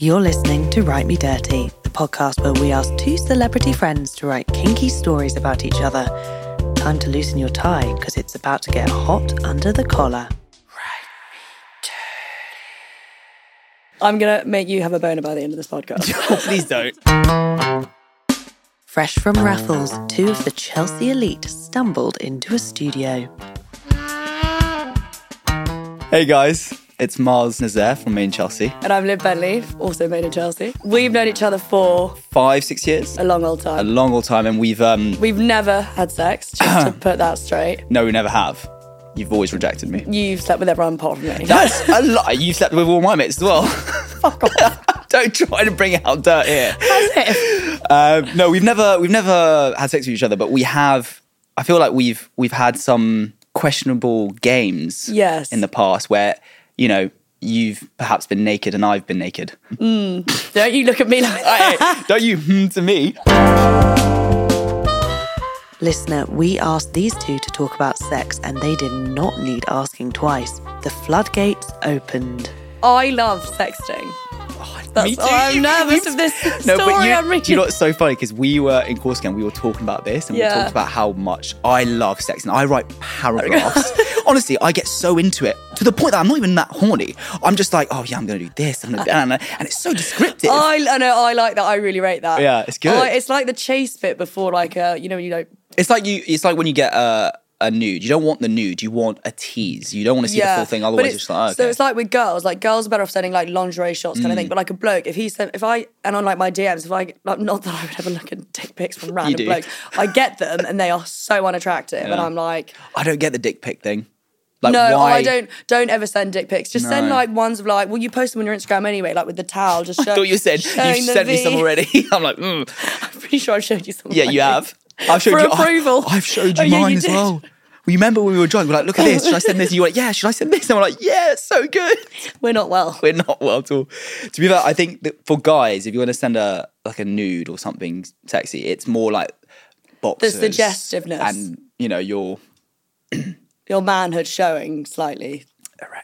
You're listening to Write Me Dirty, the podcast where we ask two celebrity friends to write kinky stories about each other. Time to loosen your tie because it's about to get hot under the collar. I'm gonna make you have a boner by the end of this podcast. Please don't. Fresh from Raffles, two of the Chelsea elite stumbled into a studio. Hey guys, it's Miles Nazaire from Made in Chelsea. and I'm Liv Bentley, also made in Chelsea. We've known each other for Five, six years, a long old time. a long old time, and we've um We've never had sex, just to put that straight. no, we never have. You've always rejected me. You've slept with everyone apart from me. That's a lie. You've slept with all my mates as well. Fuck off. Don't try to bring out dirt here. Um, no, we've never we've never had sex with each other, but we have. I feel like we've we've had some questionable games. Yes. In the past, where you know you've perhaps been naked and I've been naked. Don't you look at me like that. Don't you hmm to me? Listener, we asked these two to talk about sex and they did not need asking twice. The floodgates opened. I love sexting. That's Me too. why I'm nervous of this No, story but you, I'm reading. you know what's so funny? Because we were in and we were talking about this and Yeah. we talked about how much I love sex and I write paragraphs. Honestly, I get so into it to the point that I'm not even that horny. I'm just like, oh yeah, I'm going to do this. I'm to and, and it's so descriptive. I, I know I like that. I really rate that. Yeah, it's good. I- it's like the chase bit before, like uh, you know, when you know, It's like you. It's like when you get a, a nude. You don't want the nude. You want a tease. You don't want to see the full thing. Otherwise, it's, it's like, oh, so it's like with girls, like girls are better off sending like lingerie shots kind of Mm. thing. But like a bloke, if he sent, if I and on like my DMs, if I like, not that I would ever look at dick pics from random blokes, I get them and they are so unattractive, and I'm like, I don't get the dick pic thing. Like, no, why? I don't, don't ever send dick pics. Just send like ones of like, well, you post them on your Instagram anyway, like with the towel. Just show. I thought you said the sent me some already. I'm like, mm. I'm pretty sure I've showed you some. yeah, you have. I've showed For you approval. I've showed you Oh, yeah, mine you as did. well. Remember when we were drunk? We're like, look at this. Should I send this? And you were like, yeah. Should I send this? And we're like, yeah, it's so good. We're not well. We're not well at all. To be fair, I think that for guys, if you want to send a like a nude or something sexy, it's more like boxes. The suggestiveness. and you know your Your manhood showing slightly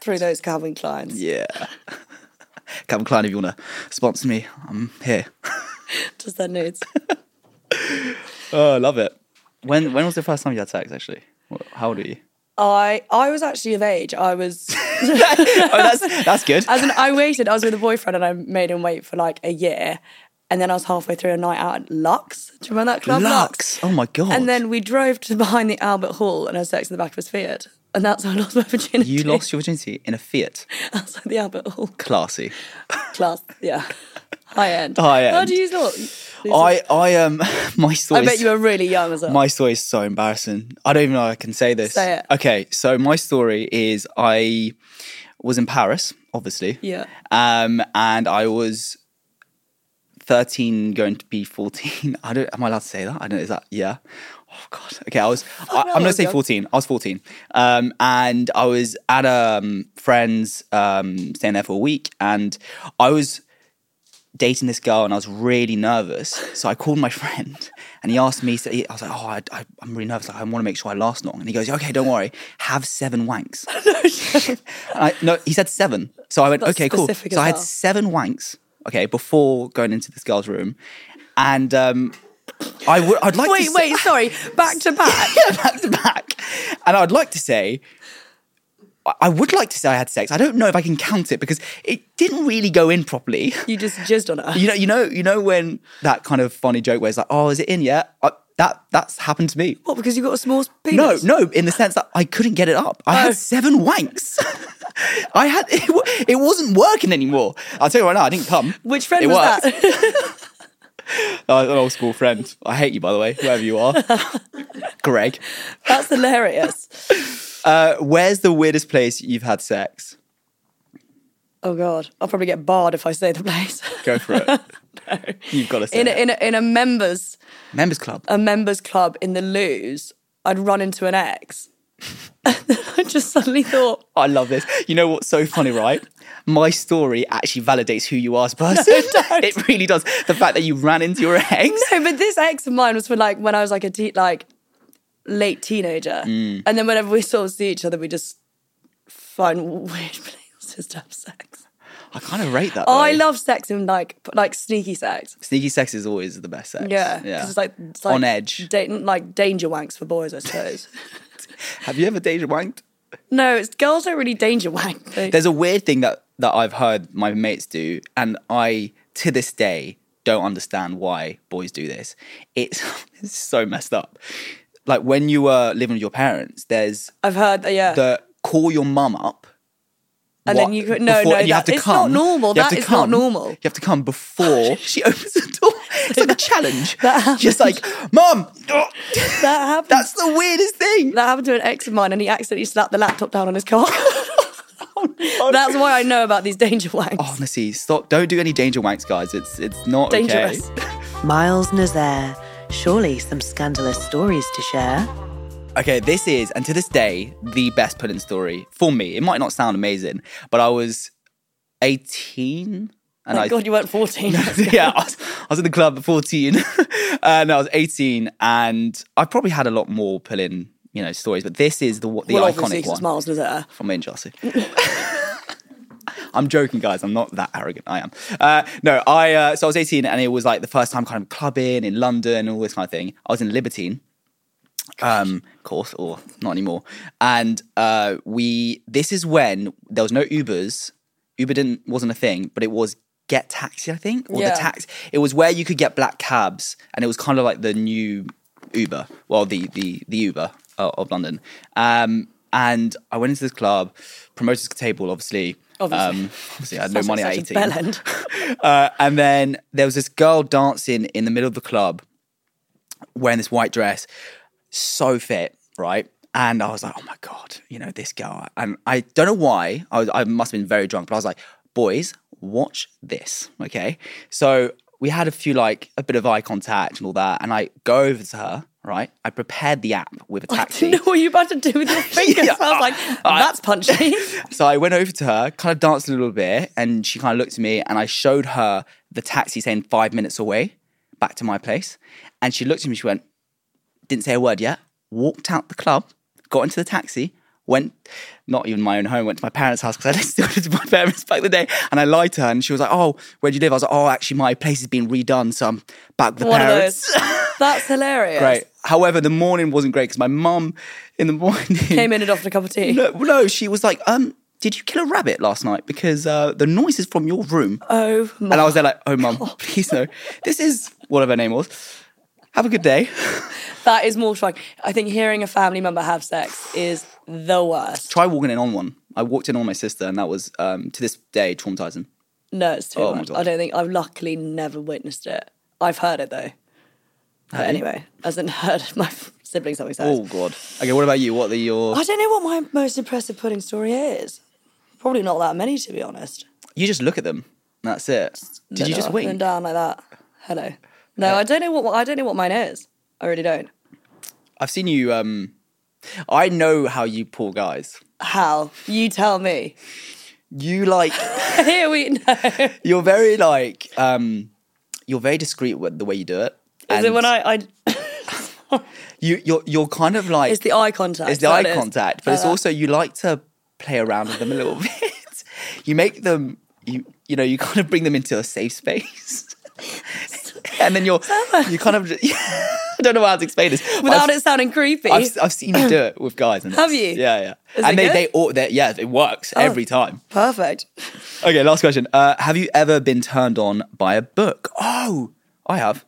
through those Calvin Kleins. yeah. Calvin Klein, if you want to sponsor me, I'm here. Just their nudes. Oh, I love it. When when was the first time you had sex? Actually, how old are you? I I was actually of age. I was Oh, that's that's good. as in I waited. I was with a boyfriend and I made him wait for like a year, and then I was halfway through a night out at Lux. Do you remember that club? Lux. Oh my god. And then we drove to behind the Albert Hall and had sex in the back of his Fiat, and that's how I lost my virginity. you lost your virginity in a Fiat. outside the Albert Hall. Classy. Class, yeah, high end. High end. How do you thought? I I um my story. I bet you were really young as well. My story is so embarrassing. I don't even know I can say this. Say it. Okay, so my story is I was in Paris, obviously. Yeah. Um, and I was thirteen, going to be fourteen. I don't. Am I allowed to say that? I don't. Is that yeah? Oh God. Okay, I was. I, no, I'm gonna I say fourteen. I was fourteen. Um, and I was at a um, friend's, um, staying there for a week, and I was dating this girl and I was really nervous. So I called my friend and he asked me, so he, I was like, oh, I, I, I'm really nervous. Like, I want to make sure I last long. And he goes, okay, don't worry. Have seven wanks. I, no, he said seven. So I went, That's okay, cool. So as I had seven wanks, okay, before going into this girl's room. And um, I would, I'd like to Wait, wait, sorry. Back to back. yeah, back to back. And I'd like to say, I- would like to say I had sex. I don't know if I can count it because it didn't really go in properly. You just jizzed on her. You know, you know, you know when that kind of funny joke where it's like, "Oh, is it in yet?" I, that that's happened to me. What? Because you got a small penis? No, no, in the sense that I couldn't get it up. I Oh. had seven wanks. I had it, it wasn't working anymore. I'll tell you right now, I didn't come. Which friend It was worked. that? Uh, an old school friend. I hate you, by the way, whoever you are. Greg. That's hilarious. Uh, where's the weirdest place you've had sex? Oh god, I'll probably get barred if I say the place. Go for it. You've got to say in a, it. in a, in a members Members Club. a members club in the loos, I'd run into an ex. I just suddenly thought, I love this. You know what's so funny, right? My story actually validates who you are as a person. it really does. The fact that you ran into your ex. no, but this ex of mine was for like when I was like a te- like late teenager, Mm. and then whenever we sort of see each other, we just find weird places to have sex. I kind of rate that. Oh, I love sex and like like sneaky sex. sneaky sex is always the best sex. Yeah, yeah. it's like it's like On edge. da- like danger wanks for boys, I suppose. Have you ever danger wanked? no, it's girls don't really danger wank. They, There's a weird thing that that I've heard my mates do, and I to this day don't understand why boys do this. It's, it's so messed up. Like when you were living with your parents, there's I've heard that. Yeah, the call your mum up. And then you could- no, before- no, and you have that- to it's not come. normal. You have That not normal. You have to come before she opens the door. It's like a challenge. That happens. Just like, mum, that happened. that's the weirdest thing. that happened to an ex of mine, and he accidentally slapped the laptop down on his car. Oh, That's why I know about these danger wanks. Honestly, stop! Don't do any danger wanks, guys. It's it's not Dangerous. Okay. Miles Nazaire. Surely some scandalous stories to share. Okay, this is, and to this day, the best pudding story for me. It might not sound amazing, but I was 18 and Thank I. God you weren't 14. yeah, I was, I was in the club at 14. and I was 18, and I probably had a lot more pudding, you know, stories, but this is the what the well, obviously, iconic 'cause one Miles was there. from Made in Chelsea. I'm joking, guys. I'm not that arrogant. I am. Uh, no, I. Uh, so I was 18, and it was like the first time kind of clubbing in London and all this kind of thing. I was in Libertine, um, of course, or not anymore. And uh, we. This is when there was no Ubers. Uber didn't wasn't a thing, but it was Get Taxi, I think, or Yeah. the tax. It was where you could get black cabs, and it was kind of like the new Uber, well, the the the Uber uh, of London. Um, and I went into this club, promoters table, obviously. Obviously. Um, obviously, I had no money at such 18. bellend. Uh, and then there was this girl dancing in the middle of the club wearing this white dress, so fit, right? And I was like, oh my God, you know, this girl. And I don't know why, I, was, I must have been very drunk, but I was like, boys, watch this, okay? So we had a few, like, a bit of eye contact and all that. And I go over to her, right? I prepared the app with a taxi. I didn't know what you were about to do with your fingers. Yeah. I was like, that's punchy. So I went over to her, kind of danced a little bit, and she kind of looked at me, and I showed her the taxi saying five minutes away, back to my place. And she looked at me, she went, didn't say a word yet, walked out the club, got into the taxi, went, not even my own home, went to my parents' house because I still lived with my parents back the day. And I lied to her, and she was like, oh, where do you live? I was like, oh, actually, my place has been redone, so I'm back with the One parents. That's hilarious. Great. However, the morning wasn't great because my mum in the morning Came in and offered a cup of tea. no, no, she was like, um, did you kill a rabbit last night? Because uh, the noise is from your room. Oh. And I was there like, oh, mum, please no. This is whatever her name was. Have a good day. That is more mortifying. I think hearing a family member have sex is the worst. Try walking in on one. I walked in on my sister, and that was um, to this day traumatizing. No, it's too Oh much. I don't think I've luckily never witnessed it. I've heard it though. But Hey? anyway, as in heard my siblings having sex. Oh god. Okay, what about you? What are your? I don't know what my most impressive pudding story is. Probably not that many, to be honest. You just look at them. That's it. Did you just wink? and down like that? Hello. No, I don't know what I don't know what mine is. I really don't. I've seen you. Um, I know how you pull guys. How? You tell me. You like. Here we know. you're very like. Um, you're very discreet with the way you do it. Is it when I, I you you're you're kind of like It's the eye contact. it's the eye is. contact, but it's also you like to play around with them a little bit. you make them you you know you kind of bring them into a safe space, and then you're you kind of I don't know how to explain this without I've, it sounding creepy. I've, I've seen you do it with guys. And Have you? Yeah, yeah. Is and they good? Oh. they all yeah it works every time. Perfect. Okay, last question. Uh, have you ever been turned on by a book? Oh, I have.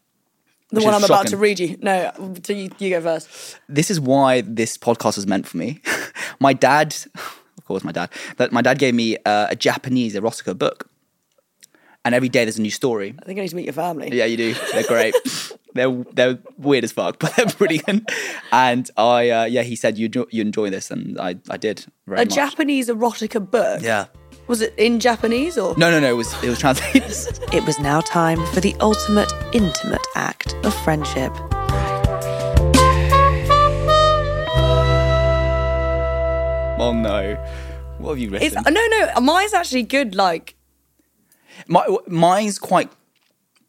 The one I'm about to read you. No, you, you go first. this is why this podcast was meant for me. my dad, of course, my dad, that my dad gave me uh, a Japanese erotica book, and every day there's a new story. I think I need to meet your family. Yeah, you do. They're great. They're they're weird as fuck, but they're brilliant. And I, uh, yeah, he said you enjoy, you enjoy this, and I I did A much. Japanese erotica book. Yeah. Was it in Japanese or? No, no, no. It was it was translated. It was now time for the ultimate intimate act of friendship. oh no. What have you It's, written? no, no. Mine's actually good. Like My, mine's quite.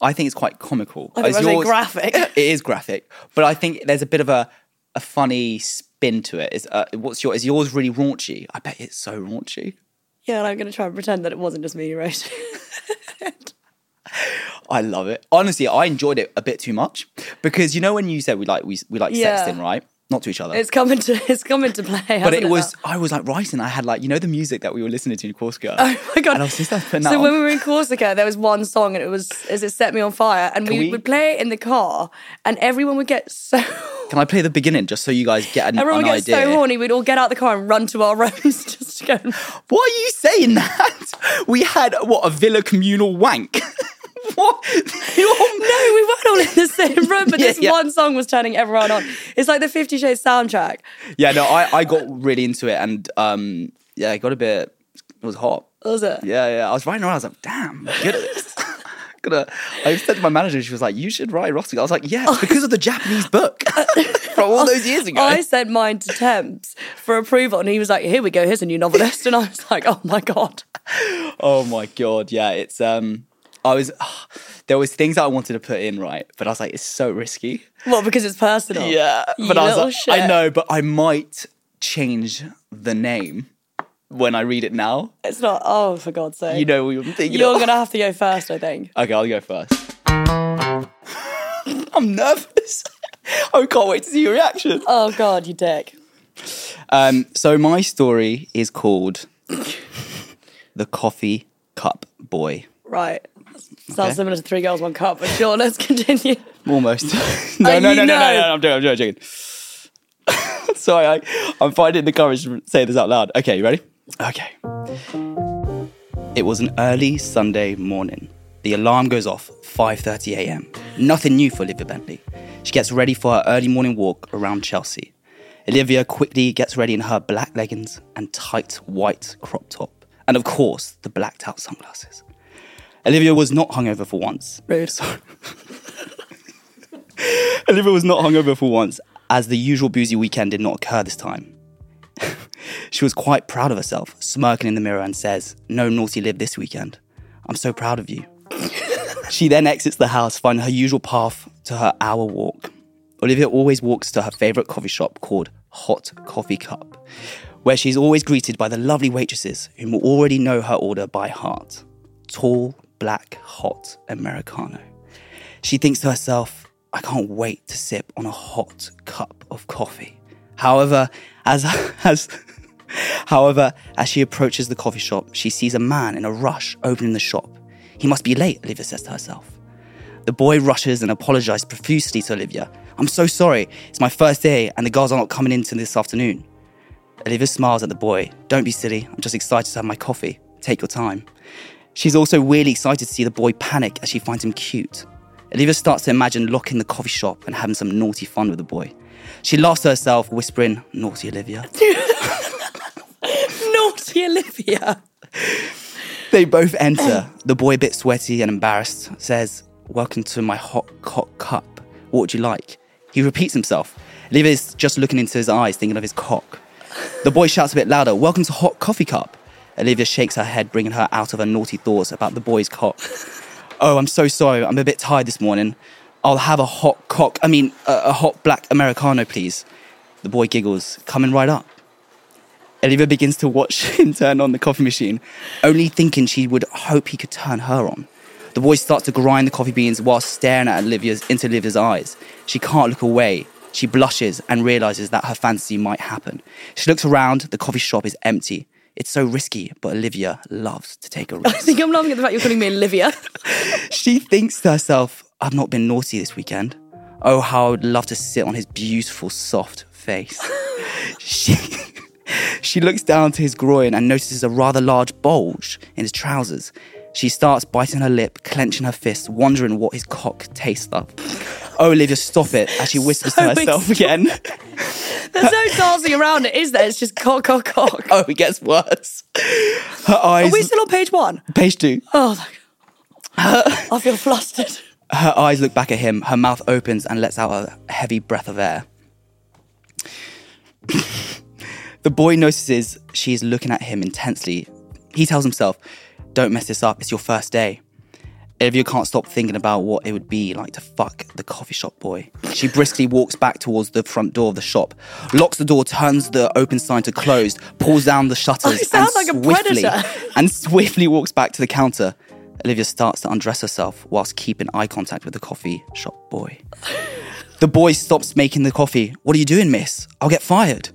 I think it's quite comical. I think Is I was saying yours- graphic. it is graphic, but I think there's a bit of a a funny spin to it. Is uh, what's your is yours really raunchy? I bet it's so raunchy. Yeah, and I'm going to try and pretend that it wasn't just me who wrote it. I love it. Honestly, I enjoyed it a bit too much because you know when you said we like we we like Yeah. sexting, right? Not to each other. It's coming to it's coming to play. but it was now? I was like writing. I had like you know the music that we were listening to in Corsica. Oh my god! And I was just like, so on. when we were in Corsica, there was one song, and it was "Is It Set Me on Fire," and we, we- would play it in the car, and everyone would get so Can I play the beginning just so you guys get an, everyone an would get idea? so horny. We'd all get out the car and run to our rooms just to go. Why are you saying that? We had what a villa communal wank. what? You're- No, we weren't all in the same room, but Yeah, this yeah. one song was turning everyone on. It's like the Fifty Shades soundtrack. yeah, no, I, I got really into it and um yeah, it got a bit it was hot. Was it? Yeah, yeah. I was writing around, I was like, damn, good at this. Gonna, I said to my manager, she was like, "You should write erotica." I was like, "Yeah, it's because of the Japanese book from all those years ago." I sent mine to Temps for approval, and he was like, "Here we go. Here's a new novelist." And I was like, "Oh my god." Oh my god, yeah, it's um I was there was things that I wanted to put in, right? But I was like, it's so risky. Well, because it's personal. Yeah. You But I was like, shit. I know, but I might change the name when I read it now. It's not. Oh, for God's sake. You know what I'm thinking You're of. gonna have to go first, I think. Okay, I'll go first. I'm nervous. I can't wait to see your reaction. Oh God, you dick. Um, so my story is called The Coffee Cup Boy. Right. Sounds Okay. similar to Three Girls, One Cup, but sure, let's continue. Almost. no, no, no, no, no, no, I'm joking, I'm joking. I'm joking. Sorry, I, I'm finding the courage to say this out loud. Okay, you ready? Okay. It was an early Sunday morning. The alarm goes off 5:30 a.m. Nothing new for Olivia Bentley. She gets ready for her early morning walk around Chelsea. Olivia quickly gets ready in her black leggings and tight white crop top, and of course the blacked out sunglasses. Olivia was not hungover for once. Rude. Olivia was not hungover for once, as the usual boozy weekend did not occur this time. she was quite proud of herself, smirking in the mirror and says, No naughty Liv this weekend. I'm so proud of you. she then exits the house, finding her usual path to her hour walk. Olivia always walks to her favourite coffee shop called Hot Coffee Cup, where she's always greeted by the lovely waitresses who already know her order by heart. Tall, black, hot Americano. She thinks to herself, I can't wait to sip on a hot cup of coffee. However, as as however, as she approaches the coffee shop, she sees a man in a rush opening the shop. He must be late, Olivia says to herself. The boy rushes and apologizes profusely to Olivia. I'm so sorry. It's my first day and the girls are not coming in till this afternoon. Olivia smiles at the boy. Don't be silly. I'm just excited to have my coffee. Take your time. She's also really excited to see the boy panic as she finds him cute. Olivia starts to imagine locking the coffee shop and having some naughty fun with the boy. She laughs to herself, whispering, Naughty Olivia. Naughty Olivia. They both enter. The boy, a bit sweaty and embarrassed, says, Welcome to my hot cock cup. What would you like? He repeats himself. Olivia's just looking into his eyes, thinking of his cock. The boy shouts a bit louder, Welcome to Hot Coffee Cup. Olivia shakes her head, bringing her out of her naughty thoughts about the boy's cock. Oh, I'm so sorry. I'm a bit tired this morning. I'll have a hot cock, I mean, a, a hot black Americano, please. The boy giggles, coming right up. Olivia begins to watch him turn on the coffee machine, only thinking she would hope he could turn her on. The boy starts to grind the coffee beans while staring at Olivia's into Olivia's eyes. She can't look away. She blushes and realizes that her fantasy might happen. She looks around, the coffee shop is empty. It's so risky, but Olivia loves to take a risk. I think I'm laughing at the fact you're calling me Olivia. she thinks to herself, I've not been naughty this weekend. Oh, how I would love to sit on his beautiful, soft face. she, she looks down to his groin and notices a rather large bulge in his trousers. She starts biting her lip, clenching her fists, wondering what his cock tastes of. Oh, Olivia, stop it, as she whispers So to herself again. There's no dancing around it, is there? It's just cock, cock, cock. oh, it gets worse. Her eyes. Are we still on page one? page two. Oh, I feel flustered. Her eyes look back at him, her mouth opens and lets out a heavy breath of air. the boy notices she is looking at him intensely. He tells himself, Don't mess this up, it's your first day. Olivia can't stop thinking about what it would be like to fuck the coffee shop boy. She briskly walks back towards the front door of the shop, locks the door, turns the open sign to closed, pulls down the shutters, Oh, sound and like a swiftly predator. and swiftly walks back to the counter. Olivia starts to undress herself whilst keeping eye contact with the coffee shop boy. The boy stops making the coffee. What are you doing, miss? I'll get fired.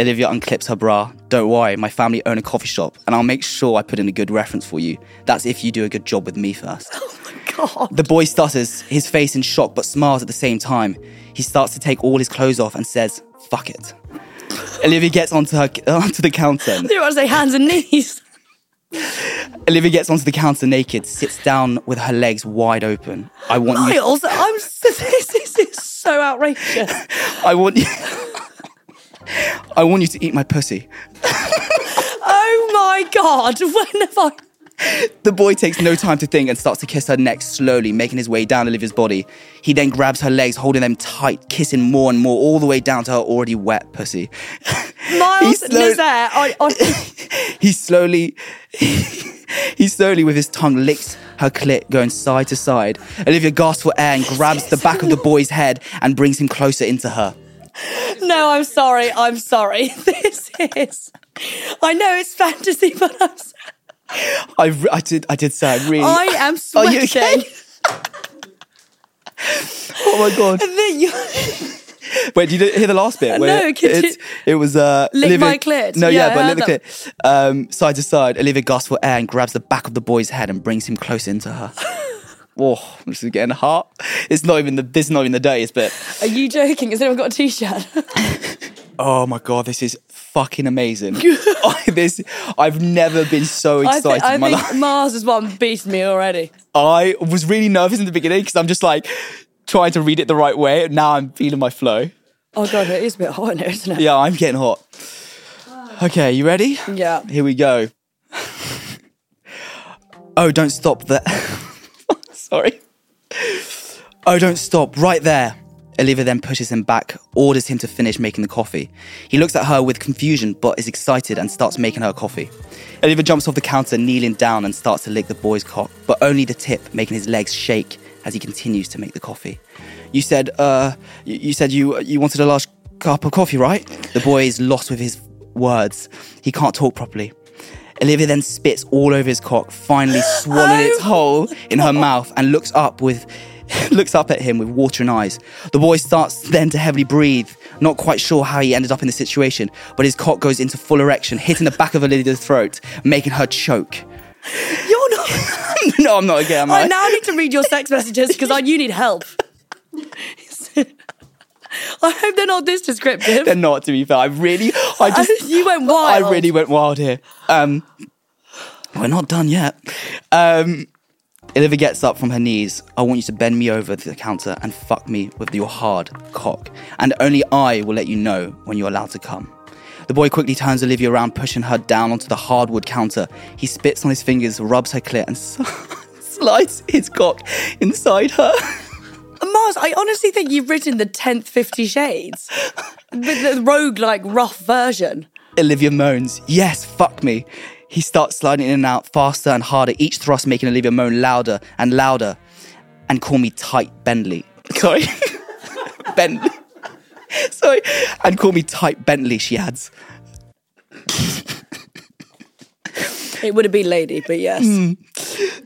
Olivia unclips her bra. Don't worry, my family own a coffee shop, and I'll make sure I put in a good reference for you. That's if you do a good job with me first. Oh my God. The boy stutters, his face in shock, but smiles at the same time. He starts to take all his clothes off and says, fuck it. Olivia gets onto her onto the counter. You want to say hands and knees? Olivia gets onto the counter naked, sits down with her legs wide open. I want you. Miles, I'm. This is so outrageous. I want you. I want you to eat my pussy. Oh my God. When have I. The boy takes no time to think and starts to kiss her neck slowly, making his way down Olivia's body. He then grabs her legs, holding them tight, kissing more and more, all the way down to her already wet pussy. Miles, slow- Lizette, I, I, He slowly, he slowly with his tongue licks her clit, going side to side. Olivia gasps for air and grabs the back of the boy's head and brings him closer into her. no, I'm sorry. I'm sorry. This is. I know it's fantasy, but I'm. I, I did, I did say, I really. I am Are you sweating. okay? oh my god! And then you- Wait, did you hear the last bit? No, it's- it was uh, Lick Olivia, my clit. No, Yeah, yeah, but lick the clit. Um, side to side, Olivia gasps for air and grabs the back of the boy's head and brings him close into her. Oh, this is getting hot. It's not even the. This is not even the dirtiest bit. Are you joking? Has anyone got a t-shirt? Oh my god, this is fucking amazing. This, I've never been so I, excited I in my think life. Mars is one beats me already. I was really nervous in the beginning because I'm just like trying to read it the right way. Now I'm feeling my flow. Oh god, it is a bit hot in here, isn't it? Yeah, I'm getting hot. Okay, you ready? Yeah. Here we go. Oh, don't stop there. Sorry. Oh, don't stop. Right there. Olivia then pushes him back, orders him to finish making the coffee. He looks at her with confusion, but is excited and starts making her coffee. Olivia jumps off the counter, kneeling down, and starts to lick the boy's cock, but only the tip, making his legs shake as he continues to make the coffee. You said, uh, you, you said you you wanted a large cup of coffee, right? The boy is lost with his words. He can't talk properly. Olivia then spits all over his cock, finally swallowing its oh. whole in her mouth, and looks up with looks up at him with watering eyes. The boy starts then to heavily breathe, not quite sure how he ended up in the situation, but his cock goes into full erection, hitting the back of Olivia's throat, making her choke. You're not. no, I'm not again. I? I now need to read your sex messages because I you need help. I hope they're not this descriptive. They're not, to be fair. I really, I just, you went wild. I really went wild here. Um, we're not done yet. Um, Olivia gets up from her knees. I want you to bend me over the counter and fuck me with your hard cock. And only I will let you know when you're allowed to come. The boy quickly turns Olivia around, pushing her down onto the hardwood counter. He spits on his fingers, rubs her clit, and slides his cock inside her. I honestly think you've written the tenth Fifty Shades, the, the rogue like rough version. Olivia moans, Yes, fuck me. He starts sliding in and out faster and harder, each thrust making Olivia moan louder and louder and call me tight Bentley. Sorry. Bentley. Sorry. And call me tight Bentley, she adds. It would have been lady, but yes. Mm.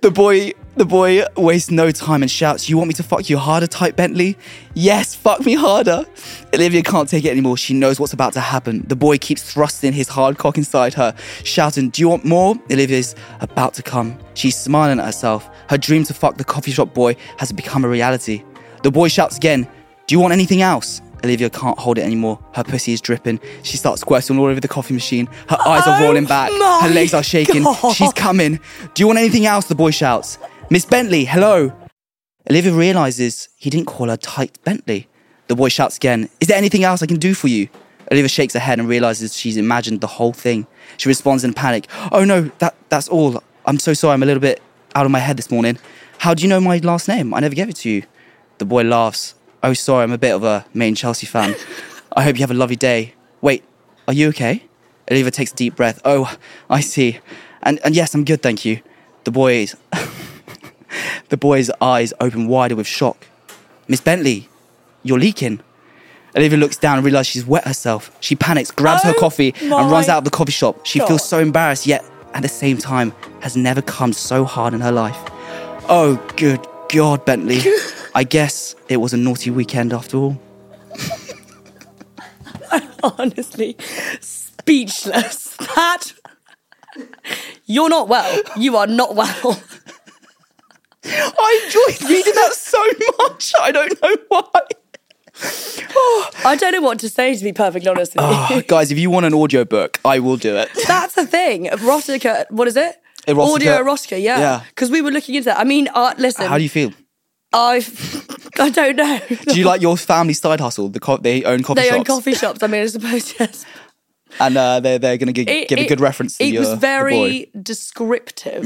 The boy the boy wastes no time and shouts, You want me to fuck you harder, tight Bentley? Yes, fuck me harder. Olivia can't take it anymore. She knows what's about to happen. The boy keeps thrusting his hard cock inside her, shouting, Do you want more? Olivia's about to come. She's smiling at herself. Her dream to fuck the coffee shop boy has become a reality. The boy shouts again, Do you want anything else? Olivia can't hold it anymore. Her pussy is dripping. She starts squirting all over the coffee machine. Her eyes are Oh rolling back. Her legs are shaking. God. She's coming. Do you want anything else? The boy shouts. Miss Bentley, hello. Olivia realizes he didn't call her tight Bentley. The boy shouts again, Is there anything else I can do for you? Olivia shakes her head and realizes she's imagined the whole thing. She responds in panic, Oh no, that, that's all. I'm so sorry, I'm a little bit out of my head this morning. How do you know my last name? I never gave it to you. The boy laughs. Oh, sorry, I'm a bit of a Made in Chelsea fan. I hope you have a lovely day. Wait, are you okay? Olivia takes a deep breath. Oh, I see. And, and yes, I'm good, thank you. The boy is. The boy's eyes open wider with shock. Miss Bentley, you're leaking. Olivia looks down and realizes she's wet herself. She panics, grabs her Oh coffee, and runs out of the coffee shop. She feels so embarrassed, yet at the same time has never come so hard in her life. Oh, good God, Bentley. I guess it was a naughty weekend after all. I'm Honestly, speechless. That you're not well. You are not well. I enjoyed reading that so much. I don't know why. I don't know what to say to be perfectly honest with ah, you. Oh, guys, if you want an audio book, I will do it. That's the thing. Erotica, what is it? Erotica. Audio erotica, yeah. Yeah. Because we were looking into that. I mean, uh, listen, How do you feel? I, I don't know. Do you like your family side hustle? The co- they own coffee they shops, own coffee shops. I mean, I suppose yes. and uh, they're they're gonna gi- It- give a good reference to It your was the very descriptive.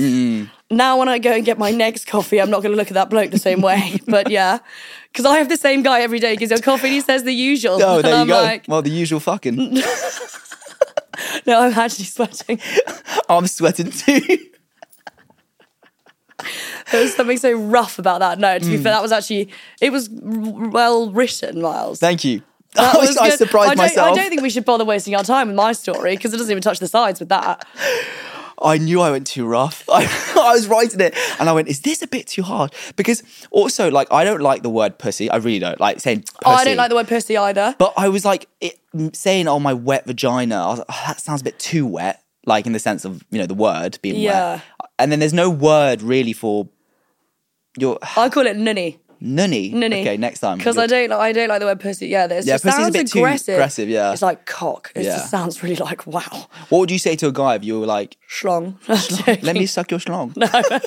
Now, when I go and get my next coffee, I'm not going to look at that bloke the same way. but yeah, because I have the same guy every day. Gives you a coffee, and he says the usual. Oh, and there you I'm go. like, well, the usual fucking. no, I'm actually sweating. I'm sweating too. There was something so rough about that. No, to be Hmm. fair, that was actually it was r- well written, Miles. Thank you. That I, was, I good. surprised I don't, myself. I don't think we should bother wasting our time with my story because it doesn't even touch the sides with that. I knew I went too rough. I, I was writing it and I went, is this a bit too hard? Because also, like, I don't like the word pussy. I really don't like saying pussy. Oh, I don't like the word pussy either. But I was like, it, saying, oh, my wet vagina. I was like, oh, that sounds a bit too wet, like in the sense of, you know, the word being Yeah. wet. And then there's no word really for your I call it nunny. nunny. Nunny. Okay, next time. Because I don't like I don't like the word pussy. Yeah, there's Yeah, just pussy's a sounds aggressive. aggressive, yeah. It's like cock. It Yeah. just sounds really like wow. What would you say to a guy if you were like, Schlong. let me suck your schlong? No.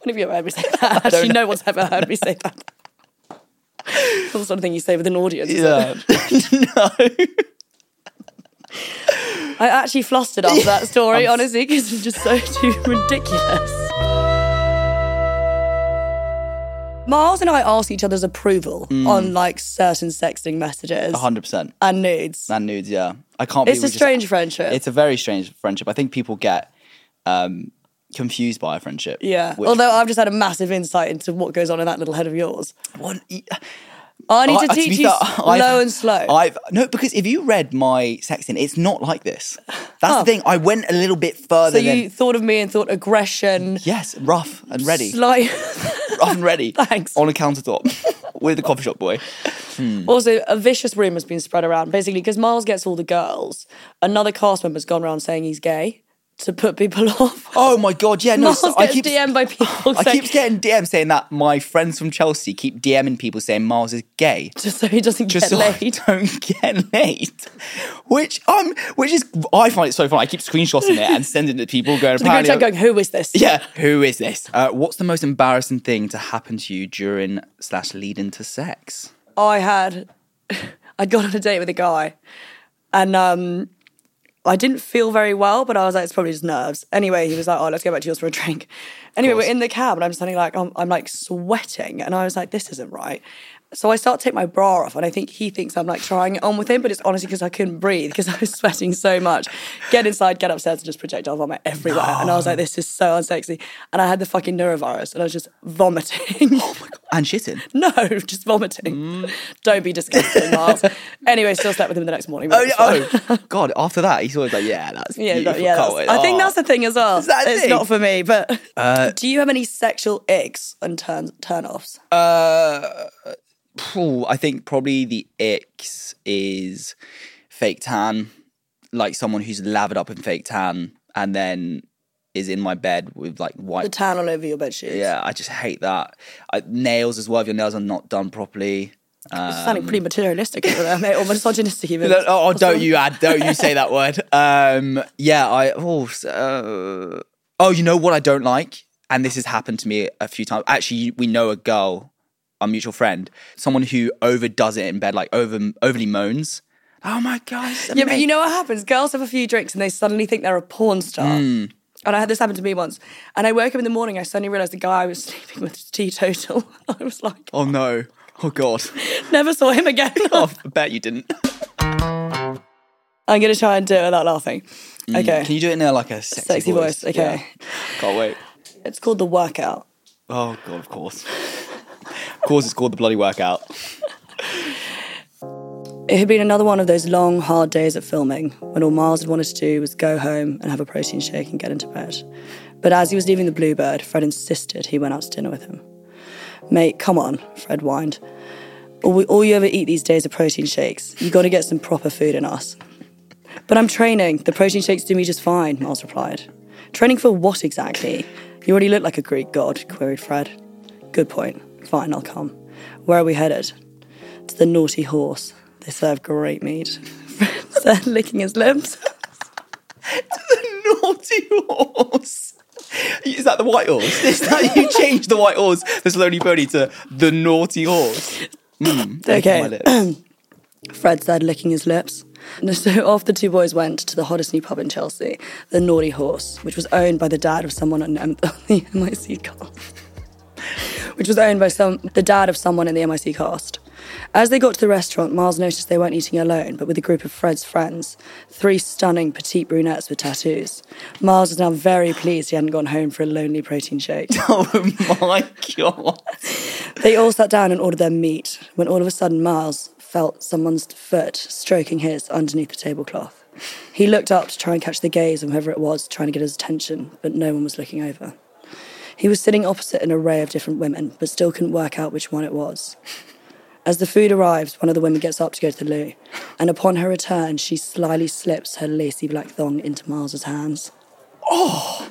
when have you ever heard me say that? Actually, no one's ever heard me say that. Sort of thing you say with an audience. Yeah. no. I actually flustered after that story, I'm honestly, because it's just so too ridiculous. Miles and I ask each other's approval Mm. on like certain sexting messages 100%. and nudes. And nudes, yeah. I can't It's a we just- strange friendship. It's a very strange friendship. I think people get um, confused by a friendship. yeah. which- Although I've just had a massive insight into what goes on in that little head of yours. One- I need I- to to teach you fair, slow I've- and slow. I've no because if you read my sexting, it's not like this. That's Oh. the thing. I went a little bit further so than you thought of me and thought aggression, yes, rough and ready, slight. rough and ready. Thanks. On a countertop with the coffee shop boy. Hmm. Also, a vicious rumour has been spread around, basically, because Miles gets all the girls. Another cast member's gone around saying he's gay to put people off. Oh my god, yeah, no. Miles so I keep DM'd by people I saying, keep getting DMs saying that my friends from Chelsea keep DMing people saying Miles is gay. just so he doesn't just get so laid. I don't get laid. Which um, which is I find it so fun. I keep screenshotting it and sending it to people going. The apparently- chat going, who is this? yeah, who is this? Uh, what's the most embarrassing thing to happen to you during slash lead into sex? I had, I'd gone on a date with a guy and um, I didn't feel very well, but I was like, it's probably just nerves. Anyway, he was like, oh, let's go back to yours for a drink. Anyway, we're in the cab and I'm standing like, I'm, I'm like sweating. And I was like, this isn't right. So I start to take my bra off and I think he thinks I'm like trying it on with him, but it's honestly because I couldn't breathe because I was sweating so much. Get inside, get upstairs and just projectile vomit everywhere. And I was like, this is so unsexy. And I had the fucking norovirus and I was just vomiting. Oh And shitting. No, just vomiting. Don't be disgusting, Miles. anyway, still slept with him the next morning. Oh, yeah, oh God! After that, he's always like, "Yeah, that's yeah, beautiful. yeah. That's-. I think Oh. that's the thing as well. That it's thing? not for me, but Uh, do you have any sexual icks and turn turn offs? Uh, phew, I think probably the icks is fake tan, like someone who's lathered up in fake tan and then is in my bed with like The white. tan all over your bed sheets. yeah, I just hate that. I, nails as well. If your nails are not done properly. It's sounding pretty materialistic over there, mate, or misogynistic even. Oh, oh, don't you add? Don't you say that word? Um, yeah, I. Oh, uh, oh, you know what I don't like, and this has happened to me a few times. Actually, we know a girl, a mutual friend, someone who overdoes it in bed, like over overly moans. Oh my gosh! Yeah, but you know what happens? Girls have a few drinks and they suddenly think they're a porn star. Hmm. And I had this happen to me once. And I woke up in the morning, I suddenly realised the guy I was sleeping with was teetotal. I was like, Oh no! Oh god! never saw him again. oh, I bet you didn't. I'm going to try and do it without laughing. Okay. Can you do it in a, like a sexy, Sexy voice, okay. Yeah. Can't wait. It's called The Workout. Oh god, of course. of course, it's called the bloody workout. It had been another one of those long, hard days at filming when all Miles had wanted to do was go home and have a protein shake and get into bed. But as he was leaving the Bluebird, Fred insisted he went out to dinner with him. Mate, come on, Fred whined. All, all you ever eat these days are protein shakes. You got to get some proper food in us. But I'm training. The protein shakes do me just fine, Miles replied. Training for what exactly? You already look like a Greek god, queried Fred. Good point. Fine, I'll come. Where are we headed? To the naughty horse. They serve great meat. Fred said, licking his lips. the naughty horse. Is that the white horse? Is that you changed the white horse, the Sloaney Pony, to the naughty horse? Mm, licking my lips. Okay. Fred said, licking his lips. And so off the two boys went to the hottest new pub in Chelsea, the Naughty Horse, which was owned by the dad of someone on M- the MIC cast. which was owned by some the dad of someone in the MIC cast. As they got to the restaurant, Miles noticed they weren't eating alone, but with a group of Fred's friends, three stunning petite brunettes with tattoos. Miles was now very pleased he hadn't gone home for a lonely protein shake. Oh my god. They all sat down and ordered their meat when all of a sudden Miles felt someone's foot stroking his underneath the tablecloth. He looked up to try and catch the gaze of whoever it was trying to get his attention, but no one was looking over. He was sitting opposite an array of different women, but still couldn't work out which one it was. As the food arrives, one of the women gets up to go to the loo, and upon her return, she slyly slips her lacy black thong into Miles's hands. Oh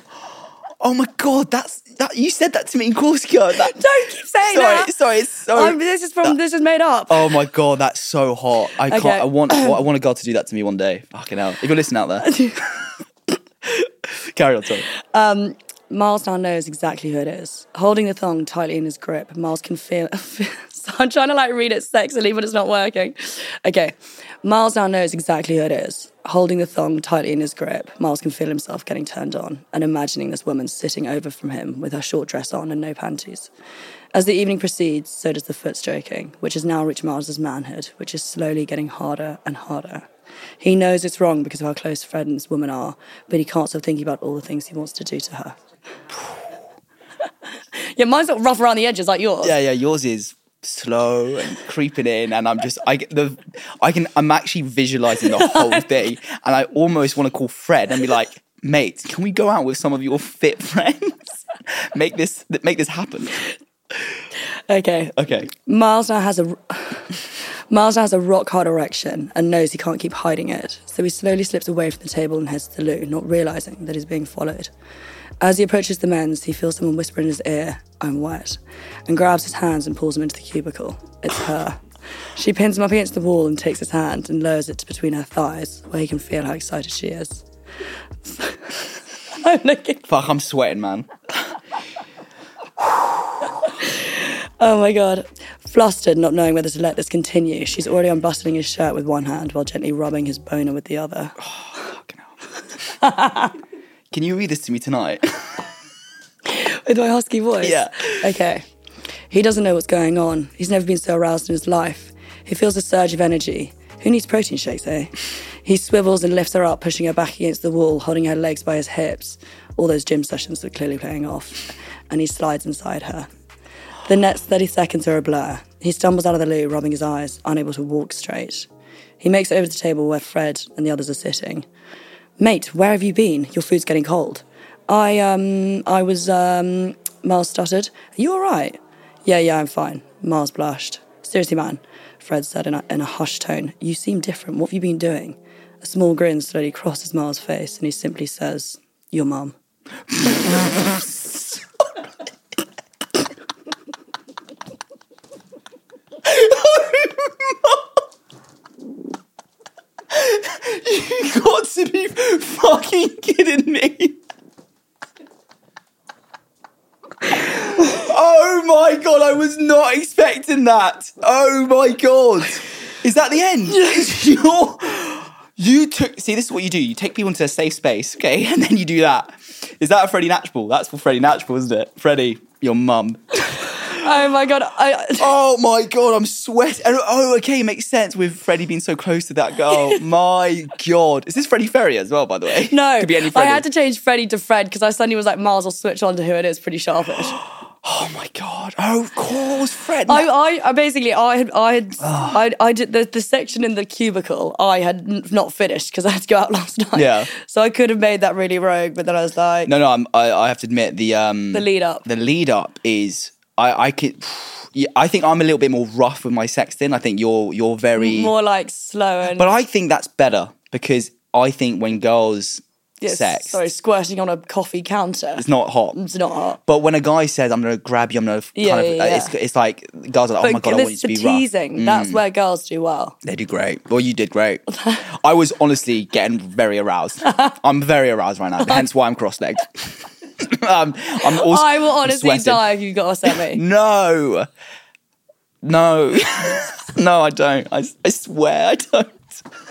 oh my god, that's that you said that to me in Corsica. That, Don't keep saying sorry, that. sorry, sorry. Um, this is from this is made up. Oh my god, that's so hot. I can't. I want. I want a girl to do that to me one day. Fucking hell. If you're listening out there, carry on. Sorry. Um, Miles now knows exactly who it is. Holding the thong tightly in his grip, Miles can feel. so I'm trying to like read it sexily, but it's not working. Okay. Miles now knows exactly who it is. Holding the thong tightly in his grip, Miles can feel himself getting turned on and imagining this woman sitting over from him with her short dress on and no panties. As the evening proceeds, so does the foot stroking, which has now reached Miles's manhood, which is slowly getting harder and harder. He knows it's wrong because of how close this woman are, but he can't stop thinking about all the things he wants to do to her. yeah, mine's not rough around the edges like yours. Yeah, yeah. Yours is slow and creeping in, and I'm just. I get the. I can. I'm actually visualizing the whole thing, and I almost want to call Fred and be like, "Mate, can we go out with some of your fit friends? make this. Make this happen." Okay. Okay. Miles now has a Miles now has a rock hard erection and knows he can't keep hiding it. So he slowly slips away from the table and heads to the loo, not realizing that he's being followed. As he approaches the men's, he feels someone whisper in his ear, "I'm wet," and grabs his hands and pulls him into the cubicle. It's her. She pins him up against the wall and takes his hand and lowers it to between her thighs, where he can feel how excited she is. I'm looking. Fuck, I'm sweating, man. Oh my god. Flustered, not knowing whether to let this continue, she's already unbuttoning his shirt with one hand while gently rubbing his boner with the other. Oh, fucking hell. Can you read this to me tonight? With my husky voice? Yeah. Okay. He doesn't know what's going on. He's never been so aroused in his life. He feels a surge of energy. Who needs protein shakes, eh? He swivels and lifts her up, pushing her back against the wall, holding her legs by his hips. All those gym sessions are clearly paying off. And he slides inside her. The next 30 seconds are a blur. He stumbles out of the loo, rubbing his eyes, unable to walk straight. He makes it over to the table where Fred and the others are sitting. Mate, where have you been? Your food's getting cold. I, um, I was, um, Miles stuttered. Are you all right? Yeah, yeah, I'm fine. Miles blushed. Seriously, man, Fred said in a, in a hushed tone. You seem different. What have you been doing? A small grin slowly crosses Miles' face and he simply says, Your mum. you got to be fucking kidding me. Oh my god, I was not expecting that. Oh my god. Is that the end? Is your you took see this is what you do. You take people into a safe space, okay, and then you do that. Is that a Freddie Natchball? That's for Freddie Natchball, isn't it? Freddie, your mum. Oh my god, I. Oh my god, I'm sweating. Oh, okay, makes sense with Freddie being so close to that girl. my god, is this Freddie Ferry as well? By the way, No, could be any I had to change Freddie to Fred because I suddenly was like, Miles will switch on to who it is pretty sharpish. Oh my god! Oh, of course, Fred. I, I, I basically, I had, I had, I, I did the, the section in the cubicle. I had n- not finished because I had to go out last night. Yeah. So I could have made that really rogue, but then I was like, no, no. I'm, I, I have to admit the um the lead up. the lead up is I I could. I think I'm a little bit more rough with my sexting. I think you're you're very. more like slow and But I think that's better because I think when girls yeah, sex, Sorry, squirting on a coffee counter. it's not hot. It's not hot. But when a guy says, "I'm gonna grab you," I'm gonna Yeah, kind of, yeah, It's, yeah. it's like girls are like, "Oh my god, I want you to be rough." Mm. teasing. That's where girls do well. They do great. Well, you did great. I was honestly getting very aroused. I'm very aroused right now. Hence why I'm cross-legged. um, I'm also. I will honestly die if you got us at me. No, no, no. I don't. I, I swear I don't.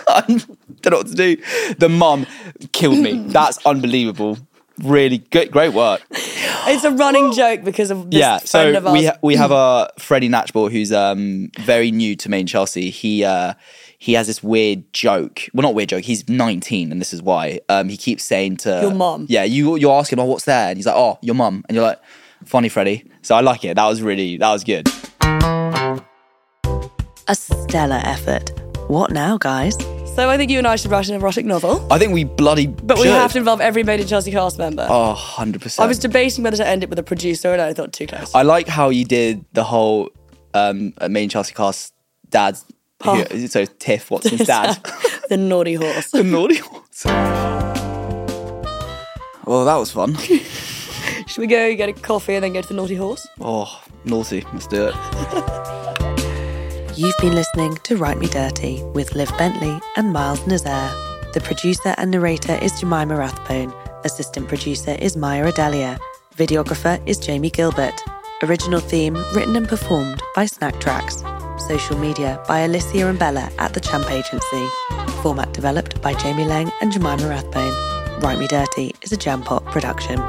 I don't know what to do. The mum killed me. That's unbelievable. Really good, great work. It's a running joke because of this yeah, friend so of ours. we ha- we have a Freddie Natchball who's um very new to Made in Chelsea. He uh he has this weird joke. Well, not weird joke. He's 19, and this is why. Um, he keeps saying to Your mum. Yeah, you you ask him, oh, what's there? And he's like, oh, your mum, and you're like, funny, Freddie. So I like it. That was really that was good. A stellar effort. What now, guys? so I think you and I should write an erotic novel, I think we bloody but we have to involve every Made in Chelsea cast member. Oh, 100 percent. I was debating whether to end it with a producer, and I thought too close. I like how you did the whole um Made in Chelsea cast dad's. Oh. who- so Tiff Watson's uh, dad. the naughty horse. the naughty horse. Well, that was fun. Should we go get a coffee and then go to the naughty horse? Oh, naughty. Let's do it. You've been listening to Write Me Dirty with Liv Bentley and Miles Nazaire. The producer and narrator is Jemima Rathbone. Assistant producer is Maia Adelia. Videographer is Jamie Gilbert. Original theme written and performed by SnackTracks. Social media by Alicia and Bella at the Champ Agency. Format developed by Jamie Laing and Jemima Rathbone. Write Me Dirty is a JamPot production.